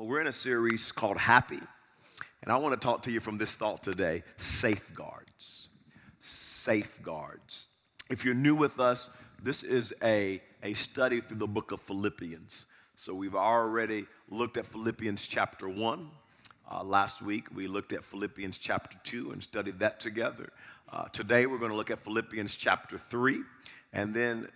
Well, we're in a series called Happy, and I want to talk to you from this thought today safeguards. Safeguards. If you're new with us, this is a, a study through the book of Philippians. So we've already looked at Philippians chapter 1. Uh, last week we looked at Philippians chapter 2 and studied that together. Uh, today we're going to look at Philippians chapter 3 and then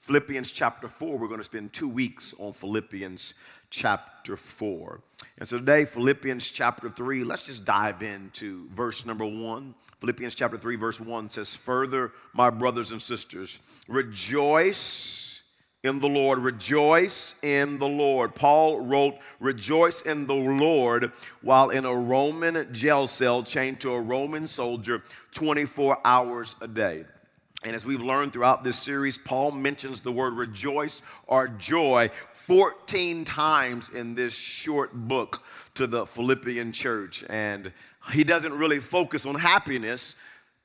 Philippians chapter 4. We're going to spend two weeks on Philippians chapter 4. And so today, Philippians chapter 3, let's just dive into verse number 1. Philippians chapter 3, verse 1 says, Further, my brothers and sisters, rejoice in the Lord, rejoice in the Lord. Paul wrote, Rejoice in the Lord while in a Roman jail cell chained to a Roman soldier 24 hours a day. And as we've learned throughout this series, Paul mentions the word rejoice or joy 14 times in this short book to the Philippian church. And he doesn't really focus on happiness,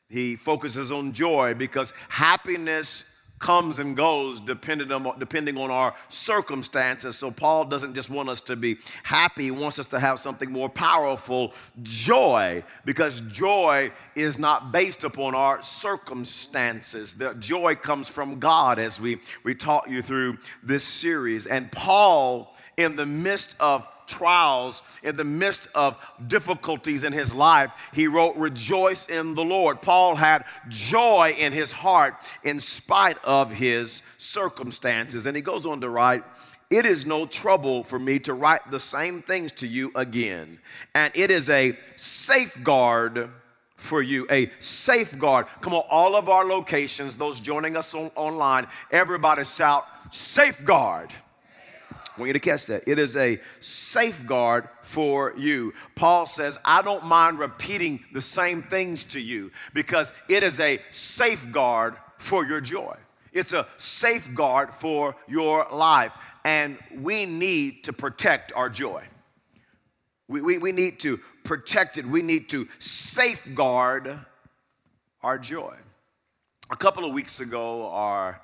he focuses on joy because happiness comes and goes depending on, depending on our circumstances. So Paul doesn't just want us to be happy, he wants us to have something more powerful, joy, because joy is not based upon our circumstances. The joy comes from God as we, we taught you through this series. And Paul, in the midst of trials, in the midst of difficulties in his life, he wrote, Rejoice in the Lord. Paul had joy in his heart in spite of his circumstances. And he goes on to write, it is no trouble for me to write the same things to you again. And it is a safeguard for you, a safeguard. Come on, all of our locations, those joining us on, online, everybody shout, safeguard. I want you to catch that. It is a safeguard for you. Paul says, I don't mind repeating the same things to you because it is a safeguard for your joy. It's a safeguard for your life. And we need to protect our joy. We, we, we need to protect it. We need to safeguard our joy. A couple of weeks ago, our,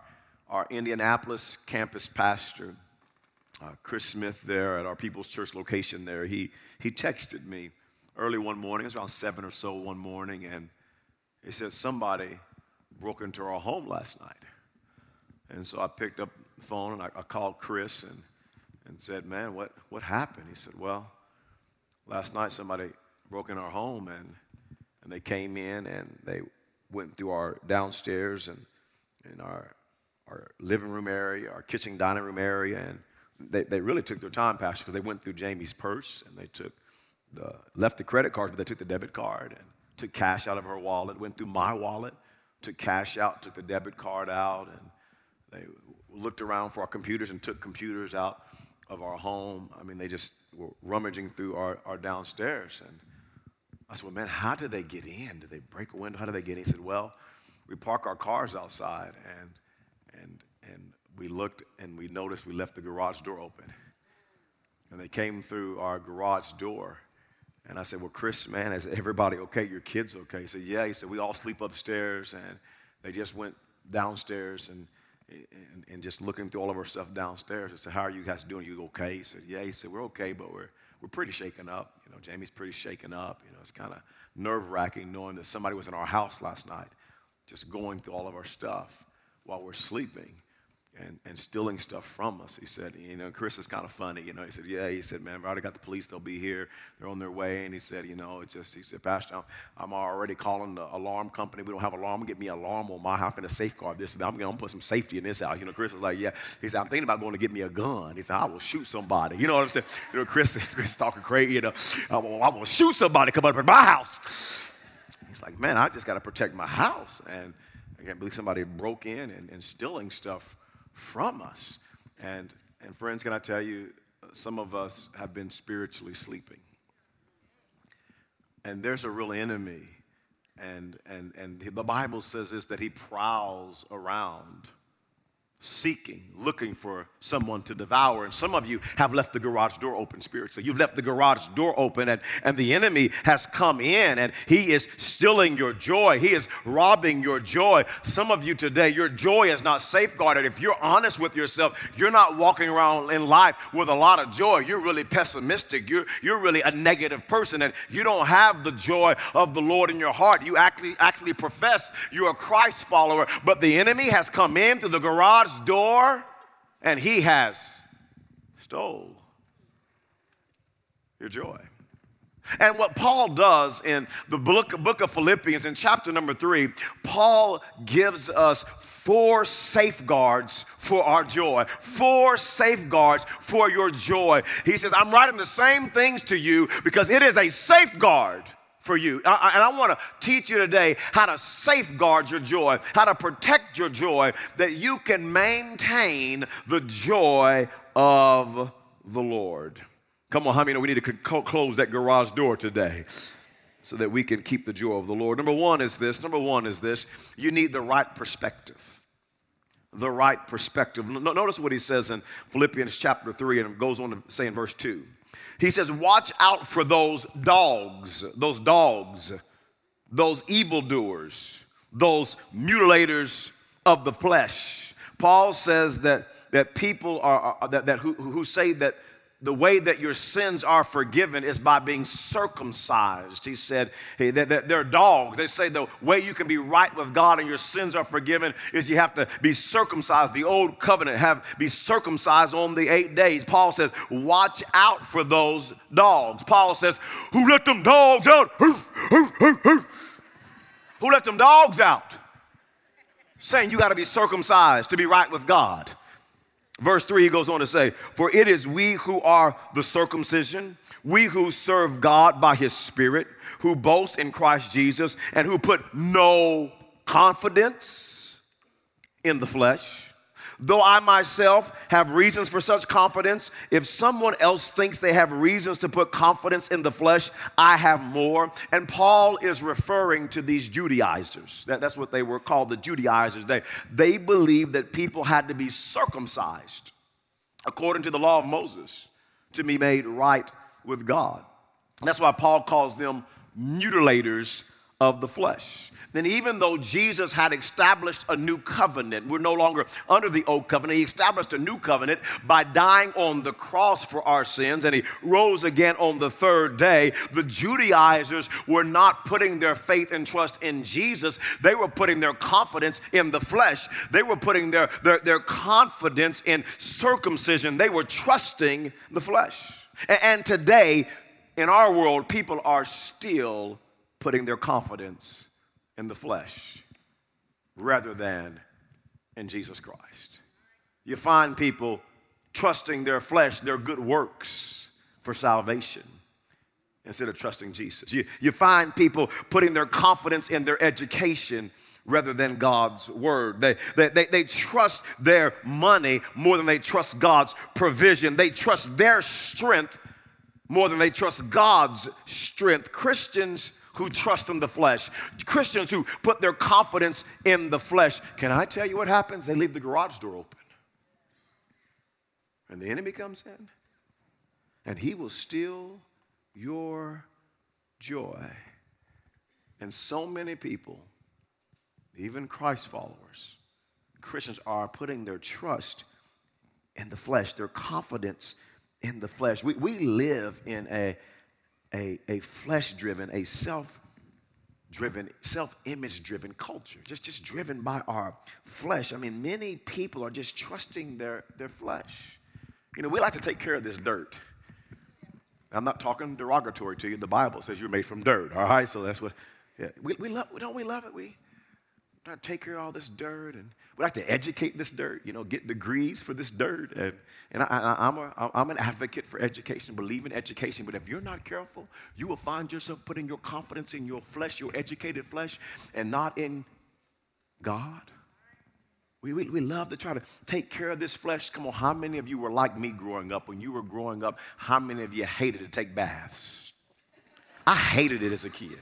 our Indianapolis campus pastor, uh, Chris Smith there at our People's Church location there, he, he texted me early one morning, it was around seven or so one morning, and he said, Somebody broke into our home last night. And so I picked up the phone and I, I called Chris and, and said, Man, what, what happened? He said, Well, last night somebody broke in our home and, and they came in and they went through our downstairs and in our, our living room area, our kitchen dining room area, and they, they really took their time, Pastor, because they went through Jamie's purse and they took the, left the credit card, but they took the debit card and took cash out of her wallet, went through my wallet, took cash out, took the debit card out, and they looked around for our computers and took computers out of our home. I mean, they just were rummaging through our, our downstairs. And I said, Well, man, how did they get in? Did they break a window? How did they get in? He said, Well, we park our cars outside and we looked and we noticed we left the garage door open. And they came through our garage door. And I said, Well, Chris, man, is everybody okay? Your kids okay? He said, Yeah. He said, We all sleep upstairs. And they just went downstairs and, and, and just looking through all of our stuff downstairs. I said, How are you guys doing? You okay? He said, Yeah. He said, We're okay, but we're, we're pretty shaken up. You know, Jamie's pretty shaken up. You know, it's kind of nerve wracking knowing that somebody was in our house last night just going through all of our stuff while we're sleeping and, and stealing stuff from us. He said, you know, Chris is kind of funny, you know. He said, yeah, he said, man, I already got the police, they'll be here, they're on their way. And he said, you know, it's just, he said, Pastor, I'm, I'm already calling the alarm company. We don't have alarm, get me an alarm on my house and a safeguard this. I'm going to put some safety in this house. You know, Chris was like, yeah. He said, I'm thinking about going to get me a gun. He said, I will shoot somebody. You know what I'm saying? You know, Chris, Chris talking crazy, you know, I will, I will shoot somebody come up in my house. He's like, man, I just got to protect my house. And I can't believe somebody broke in and, and stealing stuff from us. And, and friends, can I tell you, some of us have been spiritually sleeping. And there's a real enemy. And, and, and the Bible says this that he prowls around seeking, looking for someone to devour. And some of you have left the garage door open spiritually. You've left the garage door open, and, and the enemy has come in and he is stealing your joy. He is robbing your joy. Some of you today, your joy is not safeguarded. If you're honest with yourself, you're not walking around in life with a lot of joy. You're really pessimistic. You're, you're really a negative person, and you don't have the joy of the Lord in your heart. You actually, actually profess you're a Christ follower, but the enemy has come in through the garage door and he has stole your joy. And what Paul does in the book, book of Philippians, in chapter number three, Paul gives us four safeguards for our joy. Four safeguards for your joy. He says, I'm writing the same things to you because it is a safeguard for you. I, and I want to teach you today how to safeguard your joy, how to protect your joy, that you can maintain the joy of the Lord. Come on, how many know we need to close that garage door today? So that we can keep the joy of the Lord. Number one is this. Number one is this. You need the right perspective. The right perspective. Notice what he says in Philippians chapter 3 and goes on to say in verse 2. He says, Watch out for those dogs, those dogs, those evildoers, those mutilators of the flesh. Paul says that, that people are, are that, that who, who say that the way that your sins are forgiven is by being circumcised. He said, hey, they're dogs. They say the way you can be right with God and your sins are forgiven is you have to be circumcised. The old covenant have be circumcised on the eight days. Paul says, watch out for those dogs. Paul says, who let them dogs out? Who, who let them dogs out? Saying you got to be circumcised to be right with God. Verse 3, he goes on to say, For it is we who are the circumcision, we who serve God by his Spirit, who boast in Christ Jesus, and who put no confidence in the flesh Though I myself have reasons for such confidence, if someone else thinks they have reasons to put confidence in the flesh, I have more. And Paul is referring to these Judaizers. That, that's what they were called, the Judaizers. They, they believed that people had to be circumcised according to the law of Moses to be made right with God. That's why Paul calls them mutilators of the flesh then even though Jesus had established a new covenant, we're no longer under the old covenant, he established a new covenant by dying on the cross for our sins and he rose again on the third day. The Judaizers were not putting their faith and trust in Jesus, they were putting their confidence in the flesh. They were putting their, their, their confidence in circumcision, they were trusting the flesh. and, and today, in our world, people are still putting their confidence in the flesh rather than in Jesus Christ. You find people trusting their flesh, their good works for salvation instead of trusting Jesus. You, you find people putting their confidence in their education rather than God's word. They, they, they, they, trust their money more than they trust God's provision. They trust their strength more than they trust God's strength. Christians who trust in the flesh, Christians who put their confidence in the flesh. Can I tell you what happens? They leave the garage door open. And the enemy comes in, and he will steal your joy. And so many people, even Christ followers, Christians are putting their trust in the flesh, their confidence in the flesh. We, we live in a a, a flesh driven, a self driven, self image driven culture, just, just driven by our flesh. I mean, many people are just trusting their, their flesh. You know, we like to take care of this dirt. I'm not talking derogatory to you. The Bible says you're made from dirt, all right? So that's what, yeah. We, we love, don't we love it? We try to take care of all this dirt and we like to educate this dirt, you know, get degrees for this dirt. And and I, am a, I'm an advocate for education, believe in education, but if you're not careful, you will find yourself putting your confidence in your flesh, your educated flesh, and not in God. We, we, we love to try to take care of this flesh. Come on, how many of you were like me growing up? When you were growing up, how many of you hated to take baths? I hated it as a kid.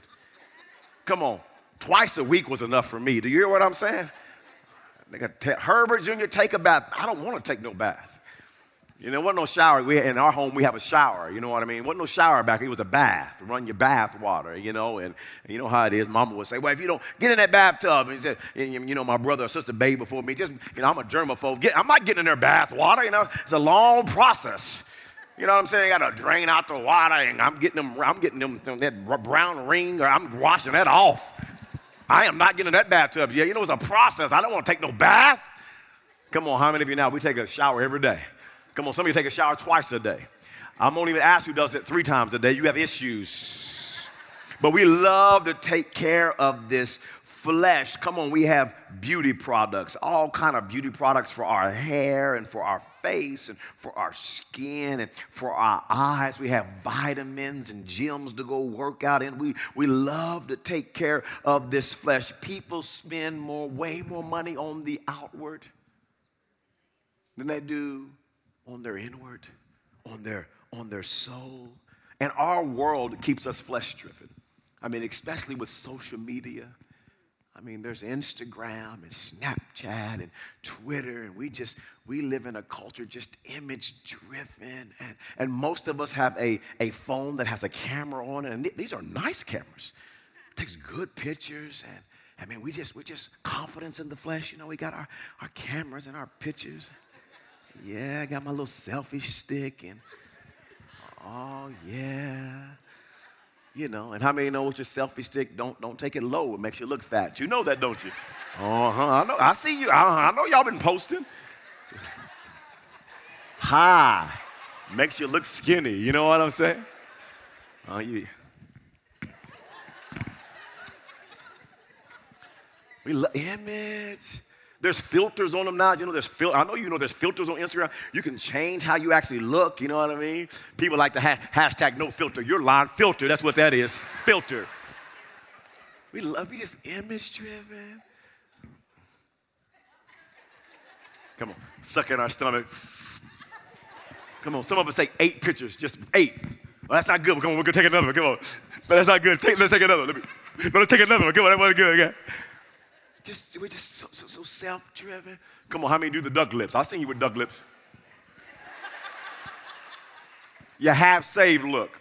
Come on, twice a week was enough for me. Do you hear what I'm saying? Got Herbert Jr. take a bath. I don't want to take no bath. You know, wasn't no shower. We, in our home, we have a shower. You know what I mean? Wasn't no shower back. It was a bath. Run your bath water. You know, and, and you know how it is. Mama would say, "Well, if you don't get in that bathtub," and he said, "You know, my brother or sister bathed before me. Just, you know, I'm a germaphobe. Get, I'm not getting in their bath water. You know, it's a long process. You know what I'm saying? I got to drain out the water, and I'm getting them. I'm getting them that brown ring, or I'm washing that off. I am not getting in that bathtub yet. You know, it's a process. I don't want to take no bath. Come on, how many of you now? We take a shower every day. Come on, some of you take a shower twice a day. I won't even ask who does it three times a day. You have issues. But we love to take care of this flesh. Come on, we have beauty products, all kind of beauty products for our hair and for our face and for our skin and for our eyes. We have vitamins and gyms to go work out in. We, we love to take care of this flesh. People spend more, way more money on the outward than they do on their inward, on their, on their soul. And our world keeps us flesh driven. I mean, especially with social media. I mean, there's Instagram and Snapchat and Twitter, and we just, we live in a culture just image driven. And, and most of us have a, a phone that has a camera on it, and th- these are nice cameras. It takes good pictures, and I mean, we just, we just confidence in the flesh. You know, we got our, our cameras and our pictures. Yeah, I got my little selfie stick and oh yeah. You know, and how many know with your selfie stick, don't don't take it low, it makes you look fat. You know that, don't you? Uh-huh. I know. I see you. Uh-huh. I know y'all been posting. High. Makes you look skinny. You know what I'm saying? Uh, you. We love image. There's filters on them now. You know, there's fil- I know you know there's filters on Instagram. You can change how you actually look. You know what I mean? People like to ha- hashtag no filter. You're lying. Filter. That's what that is. Filter. We love. We just image driven. Come on, suck in our stomach. Come on, some of us take eight pictures, just eight. Well, that's not good. Come on, we're gonna take another one. Come on, but that's not good. Take, let's take another. Let me, no, let's take another one. Come on, that wasn't good. Okay? Just, we're just so, so, so self driven. Come on, how many do the duck lips? I'll seen you with duck lips. You half saved look.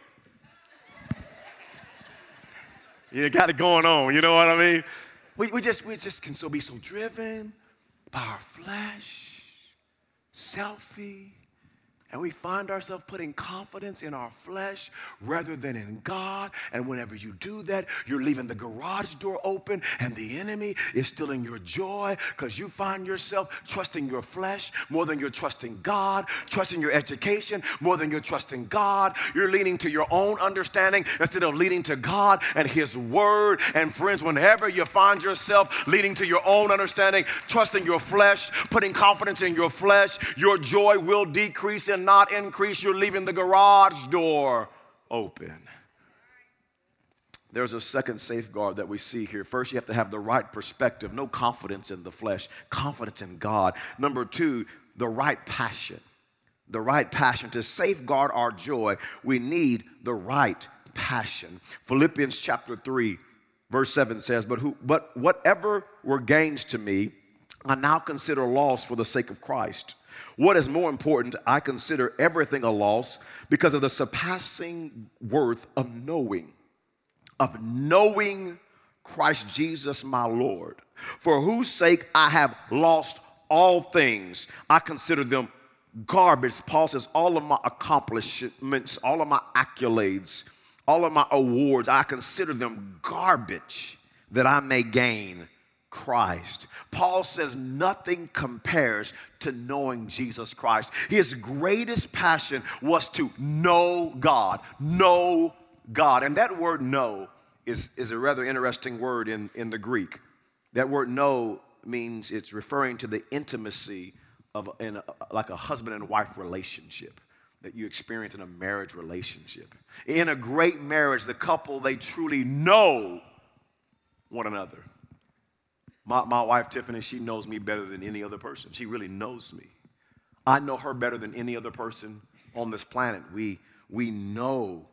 You got it going on, you know what I mean? We, we, just, we just can so be so driven by our flesh, selfie, and we find ourselves putting confidence in our flesh rather than in God. And whenever you do that, you're leaving the garage door open and the enemy is stealing your joy because you find yourself trusting your flesh more than you're trusting God, trusting your education more than you're trusting God. You're leaning to your own understanding instead of leaning to God and His Word. And friends, whenever you find yourself leaning to your own understanding, trusting your flesh, putting confidence in your flesh, your joy will decrease in not increase, you're leaving the garage door open. There's a second safeguard that we see here. First, you have to have the right perspective, no confidence in the flesh, confidence in God. Number two, the right passion. The right passion. To safeguard our joy, we need the right passion. Philippians chapter 3, verse 7 says, But, who, but whatever were gains to me, I now consider loss for the sake of Christ. What is more important, I consider everything a loss because of the surpassing worth of knowing, of knowing Christ Jesus my Lord, for whose sake I have lost all things. I consider them garbage. Paul says, all of my accomplishments, all of my accolades, all of my awards, I consider them garbage that I may gain Christ. Paul says nothing compares to knowing Jesus Christ. His greatest passion was to know God, know God. And that word know is, is a rather interesting word in, in the Greek. That word know means it's referring to the intimacy of in a, like a husband and wife relationship that you experience in a marriage relationship. In a great marriage, the couple, they truly know one another. My, my wife, Tiffany, she knows me better than any other person. She really knows me. I know her better than any other person on this planet. We, we know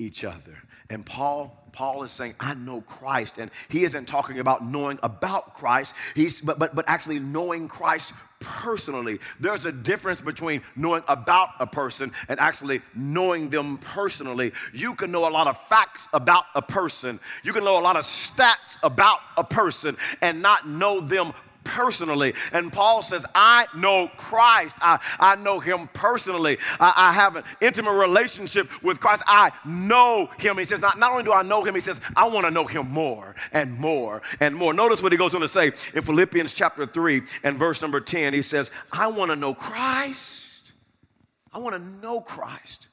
each other. And Paul, Paul is saying, I know Christ. And he isn't talking about knowing about Christ, he's but but, but actually knowing Christ personally. There's a difference between knowing about a person and actually knowing them personally. You can know a lot of facts about a person, you can know a lot of stats about a person and not know them personally. And Paul says, I know Christ. I, I know him personally. I, I have an intimate relationship with Christ. I know him. He says, not, not only do I know him, he says, I want to know him more and more and more. Notice what he goes on to say in Philippians chapter 3 and verse number 10. He says, I want to know Christ. I want to know Christ.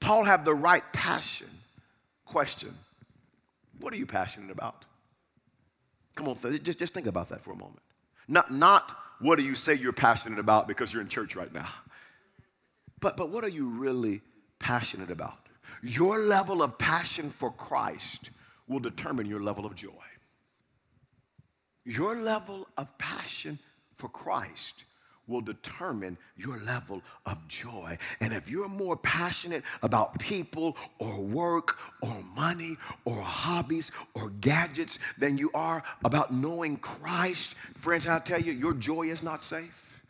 Paul had the right passion. Question What are you passionate about? Come on, just, just think about that for a moment. Not, not what do you say you're passionate about because you're in church right now, but, but what are you really passionate about? Your level of passion for Christ will determine your level of joy. Your level of passion for Christ will determine your level of joy. And if you're more passionate about people or work or money or hobbies or gadgets than you are about knowing Christ, friends, I tell you, your joy is not safe.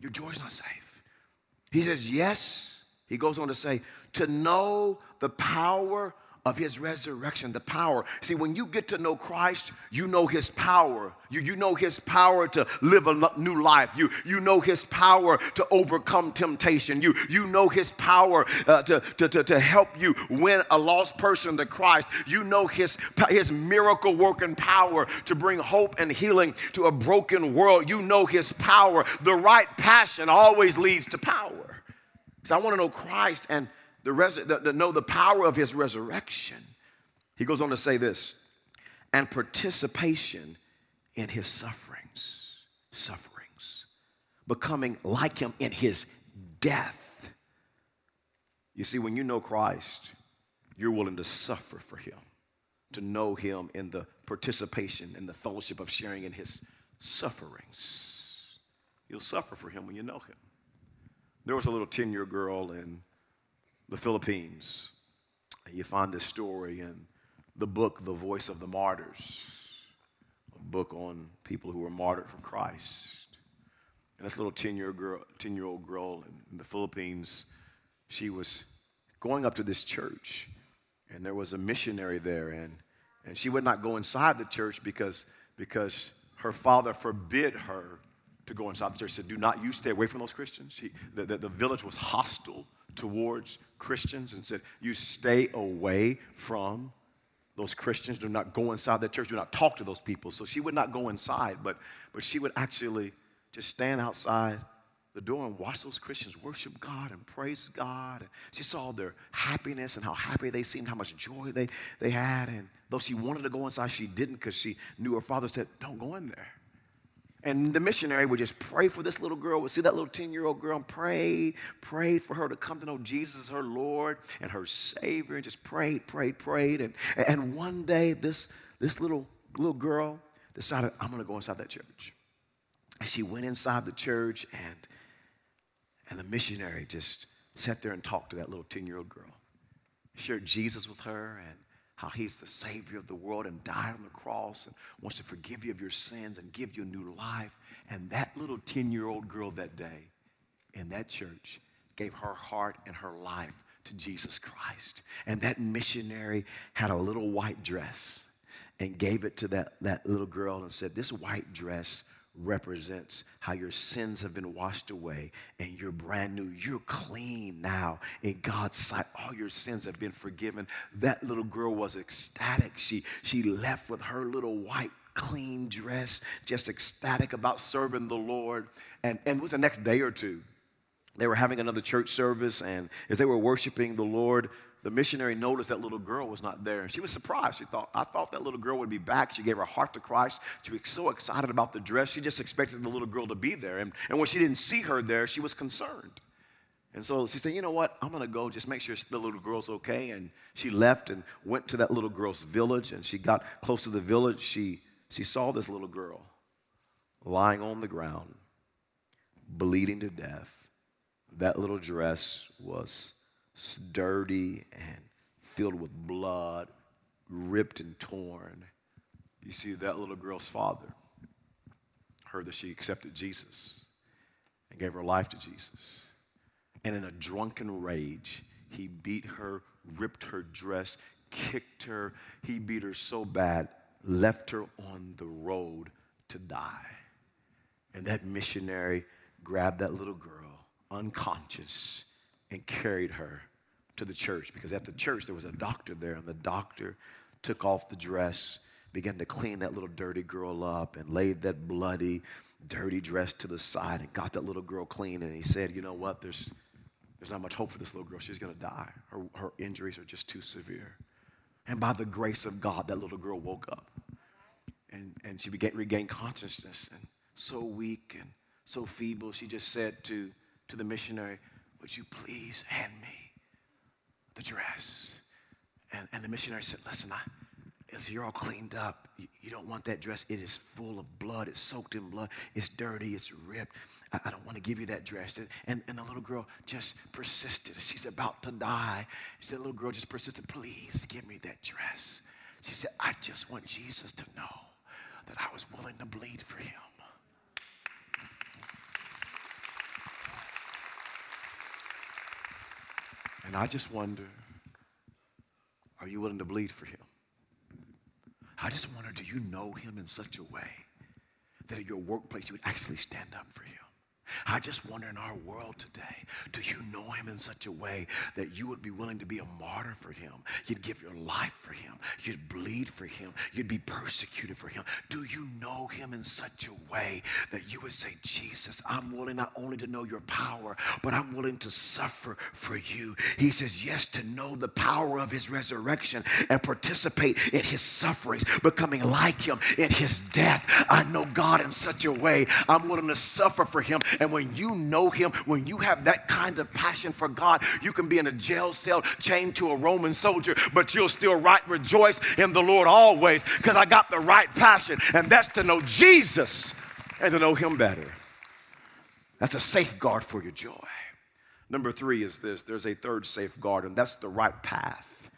Your joy is not safe. He says, Yes. He goes on to say, to know the power of his resurrection, the power. See, when you get to know Christ, you know his power. You, you know his power to live a new life. You, you know his power to overcome temptation. You, you know his power uh, to, to, to, to help you win a lost person to Christ. You know his, his miracle working power to bring hope and healing to a broken world. You know his power. The right passion always leads to power. So I want to know Christ and the, res- the, know the power of his resurrection. He goes on to say this, and participation in his sufferings, sufferings, becoming like him in his death. You see, when you know Christ, you're willing to suffer for him, to know him in the participation in the fellowship of sharing in his sufferings. You'll suffer for him when you know him. There was a little 10 year girl in the Philippines. You find this story in the book, The Voice of the Martyrs, a book on people who were martyred for Christ. And this little 10 year, girl, 10 year old girl in the Philippines, she was going up to this church, and there was a missionary there, and, and she would not go inside the church because, because her father forbid her to go inside the church. He said, Do not you stay away from those Christians. He, the, the, the village was hostile towards Christians and said, You stay away from those Christians. Do not go inside the church. Do not talk to those people. So she would not go inside, but, but she would actually just stand outside the door and watch those Christians worship God and praise God. And she saw their happiness and how happy they seemed, how much joy they, they had. And though she wanted to go inside, she didn't because she knew her father said, Don't go in there. And the missionary would just pray for this little girl, would see that little 10 year old girl and pray, prayed for her to come to know Jesus her Lord and her Savior, and just prayed, prayed, prayed. And, and one day, this, this little, little girl decided, I'm going to go inside that church. And she went inside the church, and, and the missionary just sat there and talked to that little 10 year old girl, shared Jesus with her, and how he's the savior of the world and died on the cross and wants to forgive you of your sins and give you a new life. And that little 10 year old girl that day in that church gave her heart and her life to Jesus Christ. And that missionary had a little white dress and gave it to that, that little girl and said, This white dress represents how your sins have been washed away and you're brand new. You're clean now in God's sight. All your sins have been forgiven. That little girl was ecstatic. She, she left with her little white clean dress, just ecstatic about serving the Lord. And, and it was the next day or two. They were having another church service, and as they were worshiping the Lord, the missionary noticed that little girl was not there. And she was surprised. She thought, I thought that little girl would be back. She gave her heart to Christ. She was so excited about the dress. She just expected the little girl to be there. And, and when she didn't see her there, she was concerned. And so she said, You know what? I'm going to go just make sure the little girl's okay. And she left and went to that little girl's village. And she got close to the village. She, she saw this little girl lying on the ground, bleeding to death. That little dress was dirty and filled with blood, ripped and torn. You see, that little girl's father heard that she accepted Jesus and gave her life to Jesus. And in a drunken rage, he beat her, ripped her dress, kicked her. He beat her so bad, left her on the road to die. And that missionary grabbed that little girl, unconscious, and carried her to the church because at the church there was a doctor there, and the doctor took off the dress, began to clean that little dirty girl up, and laid that bloody, dirty dress to the side and got that little girl clean. And he said, You know what? There's, there's not much hope for this little girl. She's going to die. Her, her injuries are just too severe. And by the grace of God, that little girl woke up and, and she began regained consciousness and so weak and so feeble. She just said to, to the missionary, Would you please hand me the dress? And, and the missionary said, Listen, I, you're all cleaned up. You, you, don't want that dress. It is full of blood. It's soaked in blood. It's dirty. It's ripped. I, I don't want to give you that dress. And, and and the little girl just persisted. She's about to die. She said, little girl just persisted, please give me that dress. She said, I just want Jesus to know that I was willing to bleed for him. And I just wonder, are you willing to bleed for him? I just wonder do you know him in such a way that at your workplace you would actually stand up for him? I just wonder in our world today, do you know him in such a way that you would be willing to be a martyr for him? You'd give your life for him. You'd bleed for him. You'd be persecuted for him. Do you know him in such a way that you would say, Jesus, I'm willing not only to know your power, but I'm willing to suffer for you. He says, yes, to know the power of his resurrection and participate in his sufferings, becoming like him in his death. I know God in such a way, I'm willing to suffer for him and when you know Him, when you have that kind of passion for God, you can be in a jail cell chained to a Roman soldier, but you'll still write rejoice in the Lord always because I got the right passion, and that's to know Jesus and to know Him better. That's a safeguard for your joy. Number three is this there's a third safeguard, and that's the right path.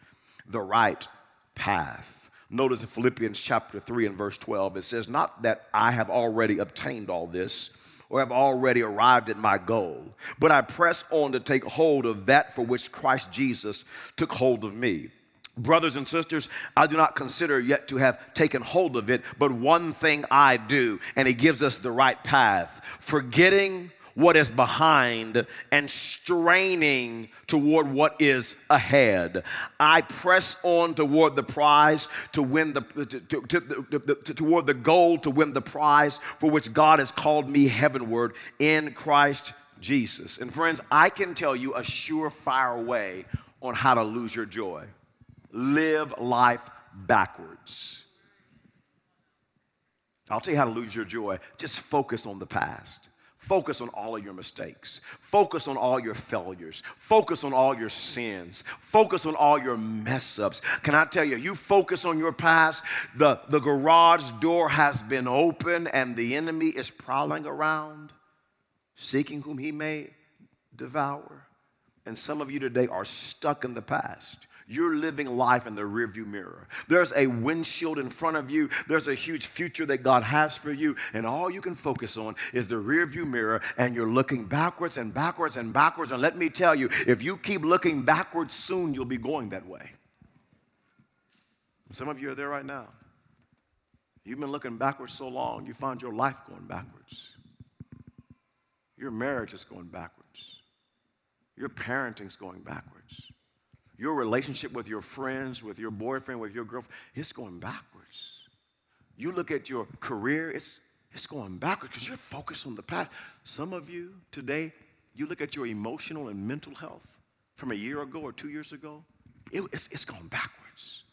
The right path. Notice in Philippians chapter 3 and verse 12, it says, Not that I have already obtained all this or have already arrived at my goal, but I press on to take hold of that for which Christ Jesus took hold of me. Brothers and sisters, I do not consider yet to have taken hold of it, but one thing I do, and He gives us the right path. Forgetting what is behind and straining toward what is ahead. I press on toward the prize to win the to, to, to, toward the goal to win the prize for which God has called me heavenward in Christ Jesus. And friends, I can tell you a surefire way on how to lose your joy. Live life backwards. I'll tell you how to lose your joy. Just focus on the past. Focus on all of your mistakes. Focus on all your failures. Focus on all your sins. Focus on all your mess ups. Can I tell you, you focus on your past, the, the garage door has been open and the enemy is prowling around, seeking whom he may devour. And some of you today are stuck in the past. You're living life in the rearview mirror. There's a windshield in front of you. There's a huge future that God has for you. And all you can focus on is the rearview mirror. And you're looking backwards and backwards and backwards. And let me tell you, if you keep looking backwards, soon you'll be going that way. Some of you are there right now. You've been looking backwards so long, you find your life going backwards. Your marriage is going backwards. Your parenting's going backwards your relationship with your friends, with your boyfriend, with your girlfriend, it's going backwards. You look at your career, it's, it's going backwards because you're focused on the past. Some of you today, you look at your emotional and mental health from a year ago or two years ago, it, it's, it's going backwards.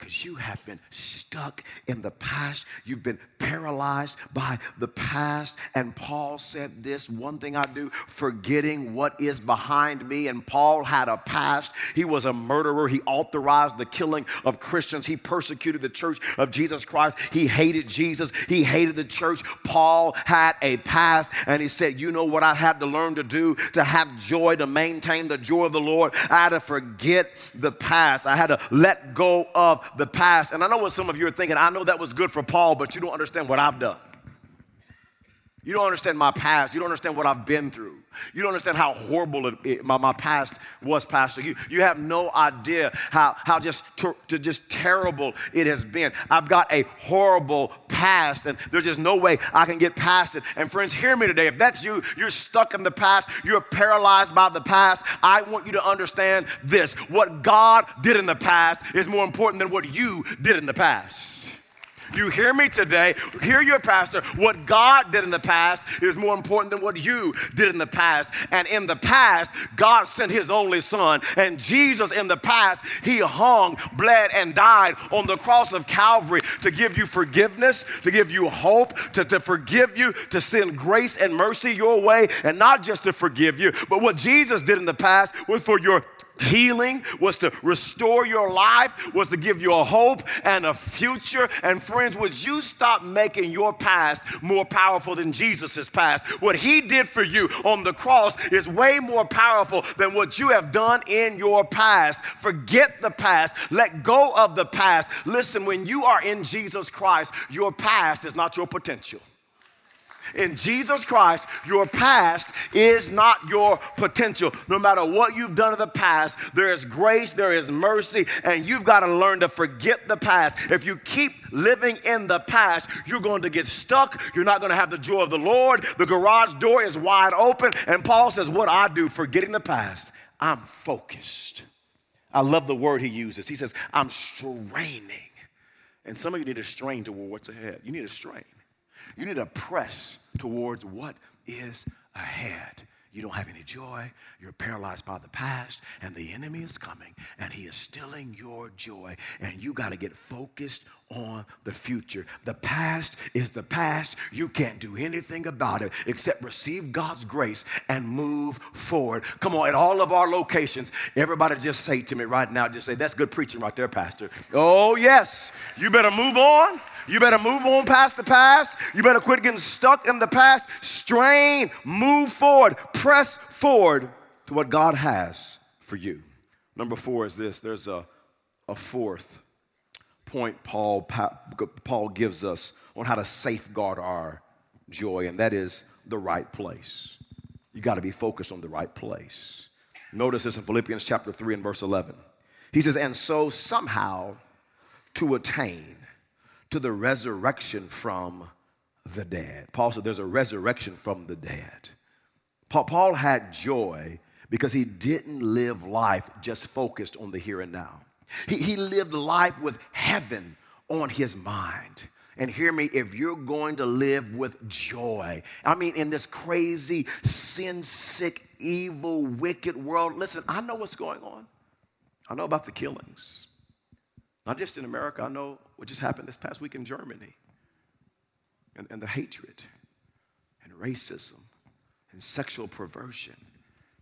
Because you have been stuck in the past. You've been paralyzed by the past. And Paul said this one thing I do, forgetting what is behind me. And Paul had a past. He was a murderer. He authorized the killing of Christians. He persecuted the church of Jesus Christ. He hated Jesus. He hated the church. Paul had a past. And he said, You know what I had to learn to do to have joy, to maintain the joy of the Lord? I had to forget the past. I had to let go of the past. And I know what some of you are thinking. I know that was good for Paul, but you don't understand what I've done. You don't understand my past. You don't understand what I've been through. You don't understand how horrible it, it, my, my past was, Pastor. You, you have no idea how, how just, ter- just terrible it has been. I've got a horrible past, and there's just no way I can get past it. And friends, hear me today. If that's you, you're stuck in the past, you're paralyzed by the past. I want you to understand this what God did in the past is more important than what you did in the past. You hear me today, hear your pastor. What God did in the past is more important than what you did in the past. And in the past, God sent his only son. And Jesus, in the past, he hung, bled, and died on the cross of Calvary to give you forgiveness, to give you hope, to, to forgive you, to send grace and mercy your way, and not just to forgive you. But what Jesus did in the past was for your healing, was to restore your life, was to give you a hope and a future. And friends, would you stop making your past more powerful than Jesus' past? What he did for you on the cross is way more powerful than what you have done in your past. Forget the past, let go of the past. Listen, when you are in Jesus Christ, your past is not your potential in Jesus Christ, your past is not your potential. No matter what you've done in the past, there is grace, there is mercy, and you've got to learn to forget the past. If you keep living in the past, you're going to get stuck. You're not going to have the joy of the Lord. The garage door is wide open. And Paul says, What I do, forgetting the past, I'm focused. I love the word he uses. He says, I'm straining. And some of you need to strain toward what's ahead. You need to strain. You need to press towards what is ahead. You don't have any joy. You're paralyzed by the past, and the enemy is coming, and he is stealing your joy. And you got to get focused on the future. The past is the past. You can't do anything about it except receive God's grace and move forward. Come on, at all of our locations, everybody just say to me right now, just say, That's good preaching right there, Pastor. Oh, yes. You better move on. You better move on past the past. You better quit getting stuck in the past. Strain, move forward, press forward to what God has for you. Number four is this there's a, a fourth point Paul, Paul gives us on how to safeguard our joy, and that is the right place. You got to be focused on the right place. Notice this in Philippians chapter 3 and verse 11. He says, And so somehow to attain to the resurrection from the dead. Paul said there's a resurrection from the dead. Paul had joy because he didn't live life just focused on the here and now. He, he lived life with heaven on his mind. And hear me, if you're going to live with joy, I mean, in this crazy, sin sick, evil, wicked world, listen, I know what's going on. I know about the killings. Not just in America, I know what just happened this past week in Germany. And, and the hatred and racism and sexual perversion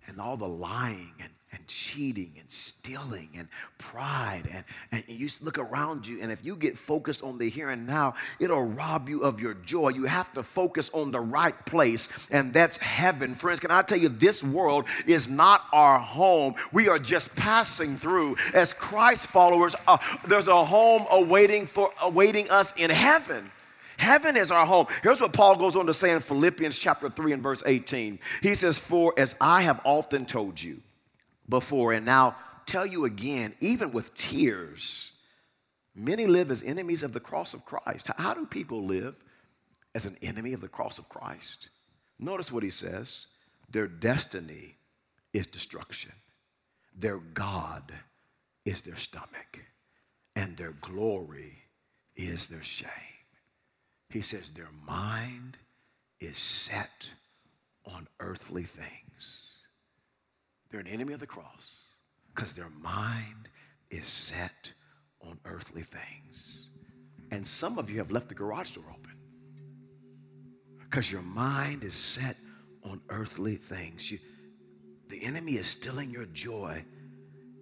and all the lying and and cheating and stealing and pride. And, and you look around you, and if you get focused on the here and now, it'll rob you of your joy. You have to focus on the right place, and that's heaven. Friends, can I tell you, this world is not our home. We are just passing through. As Christ followers, uh, there's a home awaiting, for, awaiting us in heaven. Heaven is our home. Here's what Paul goes on to say in Philippians chapter 3 and verse 18. He says, For as I have often told you, before, and now tell you again, even with tears, many live as enemies of the cross of Christ. How do people live as an enemy of the cross of Christ? Notice what he says their destiny is destruction, their God is their stomach, and their glory is their shame. He says their mind is set on earthly things. They're an enemy of the cross because their mind is set on earthly things. And some of you have left the garage door open because your mind is set on earthly things. You, the enemy is stealing your joy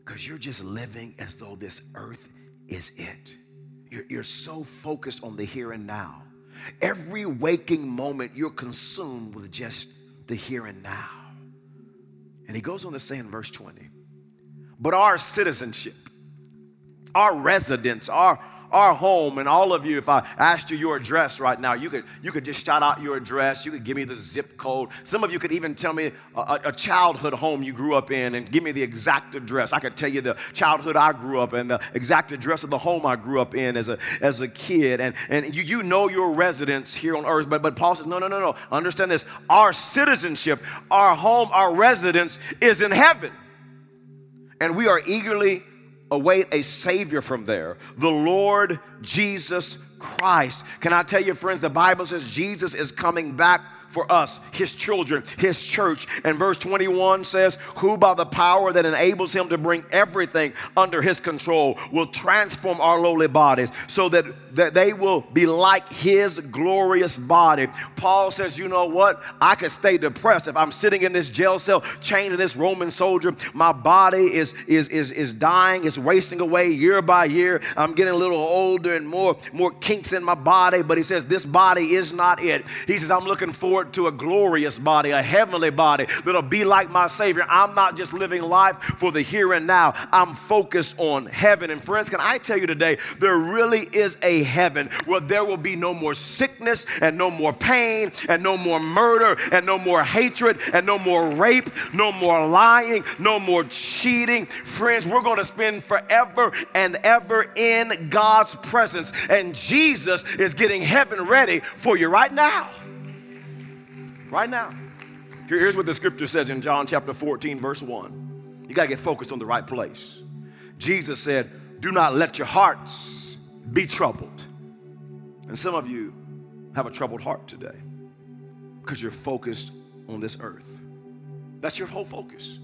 because you're just living as though this earth is it. You're, you're so focused on the here and now. Every waking moment, you're consumed with just the here and now. And he goes on to say in verse 20, but our citizenship, our residence, our our home and all of you if i asked you your address right now you could you could just shout out your address you could give me the zip code. Some of you could even tell me a, a, childhood home you grew up in and give me the exact address. I could tell you the childhood i grew up in the exact address of the home i grew up in as a as a kid. And and you, you know your residence here on earth but but paul says no no no no. Understand this. Our citizenship our home our residence is in heaven. And we are eagerly await a Savior from there, the Lord Jesus Christ. Can I tell you, friends, the Bible says Jesus is coming back for us, his children, his church. And verse 21 says, Who by the power that enables him to bring everything under his control will transform our lowly bodies so that, that they will be like his glorious body. Paul says, You know what? I could stay depressed if I'm sitting in this jail cell, chained to this Roman soldier. My body is, is, is, is dying, it's wasting away year by year. I'm getting a little older and more, more kinks in my body. But he says, This body is not it. He says, I'm looking forward to a glorious body, a heavenly body that'll be like my Savior. I'm not just living life for the here and now, I'm focused on heaven. And friends, can I tell you today, there really is a heaven where there will be no more sickness and no more pain and no more murder and no more hatred and no more rape, no more lying, no more cheating. Friends, we're going to spend forever and ever in God's presence. And Jesus is getting heaven ready for you right now right now. Here's what the scripture says in John chapter 14, verse 1. You got to get focused on the right place. Jesus said, Do not let your hearts be troubled. And some of you have a troubled heart today because you're focused on this earth. That's your whole focus.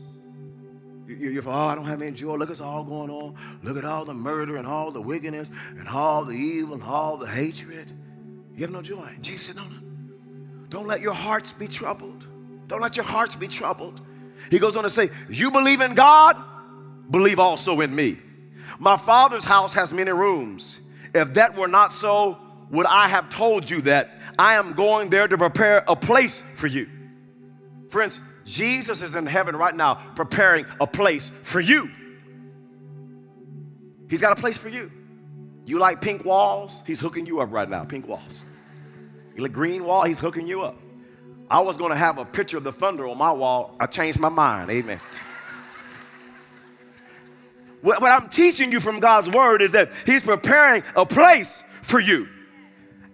You're, oh, I don't have any joy. Look at all going on. Look at all the murder and all the wickedness and all the evil and all the hatred. You have no joy. Jesus said, No, no. Don't let your hearts be troubled. Don't let your hearts be troubled. He goes on to say, You believe in God, believe also in me. My father's house has many rooms. If that were not so, would I have told you that I am going there to prepare a place for you? Friends, Jesus is in heaven right now preparing a place for you. He's got a place for you. You like pink walls? He's hooking you up right now, pink walls. The green wall, he's hooking you up. I was going to have a picture of the thunder on my wall. I changed my mind. Amen. what, what I'm teaching you from God's word is that he's preparing a place for you.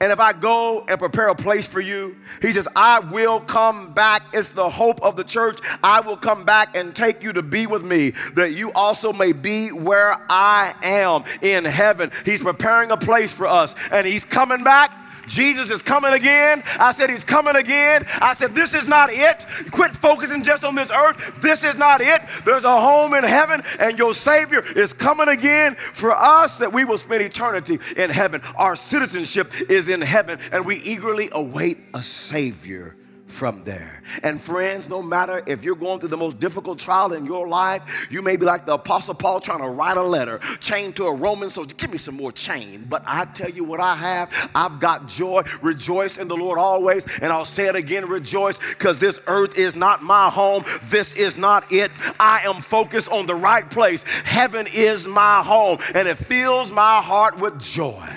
And if I go and prepare a place for you, he says, I will come back. It's the hope of the church. I will come back and take you to be with me, that you also may be where I am in heaven. He's preparing a place for us, and he's coming back Jesus is coming again. I said, He's coming again. I said, This is not it. Quit focusing just on this earth. This is not it. There's a home in heaven, and your Savior is coming again for us that we will spend eternity in heaven. Our citizenship is in heaven, and we eagerly await a Savior from there. And friends, no matter if you're going through the most difficult trial in your life, you may be like the Apostle Paul trying to write a letter chained to a Roman soldier. Give me some more chain. But I tell you what I have. I've got joy. Rejoice in the Lord always. And I'll say it again rejoice because this earth is not my home. This is not it. I am focused on the right place. Heaven is my home, and it fills my heart with joy.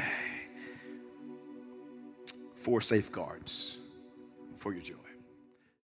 Four safeguards for your joy.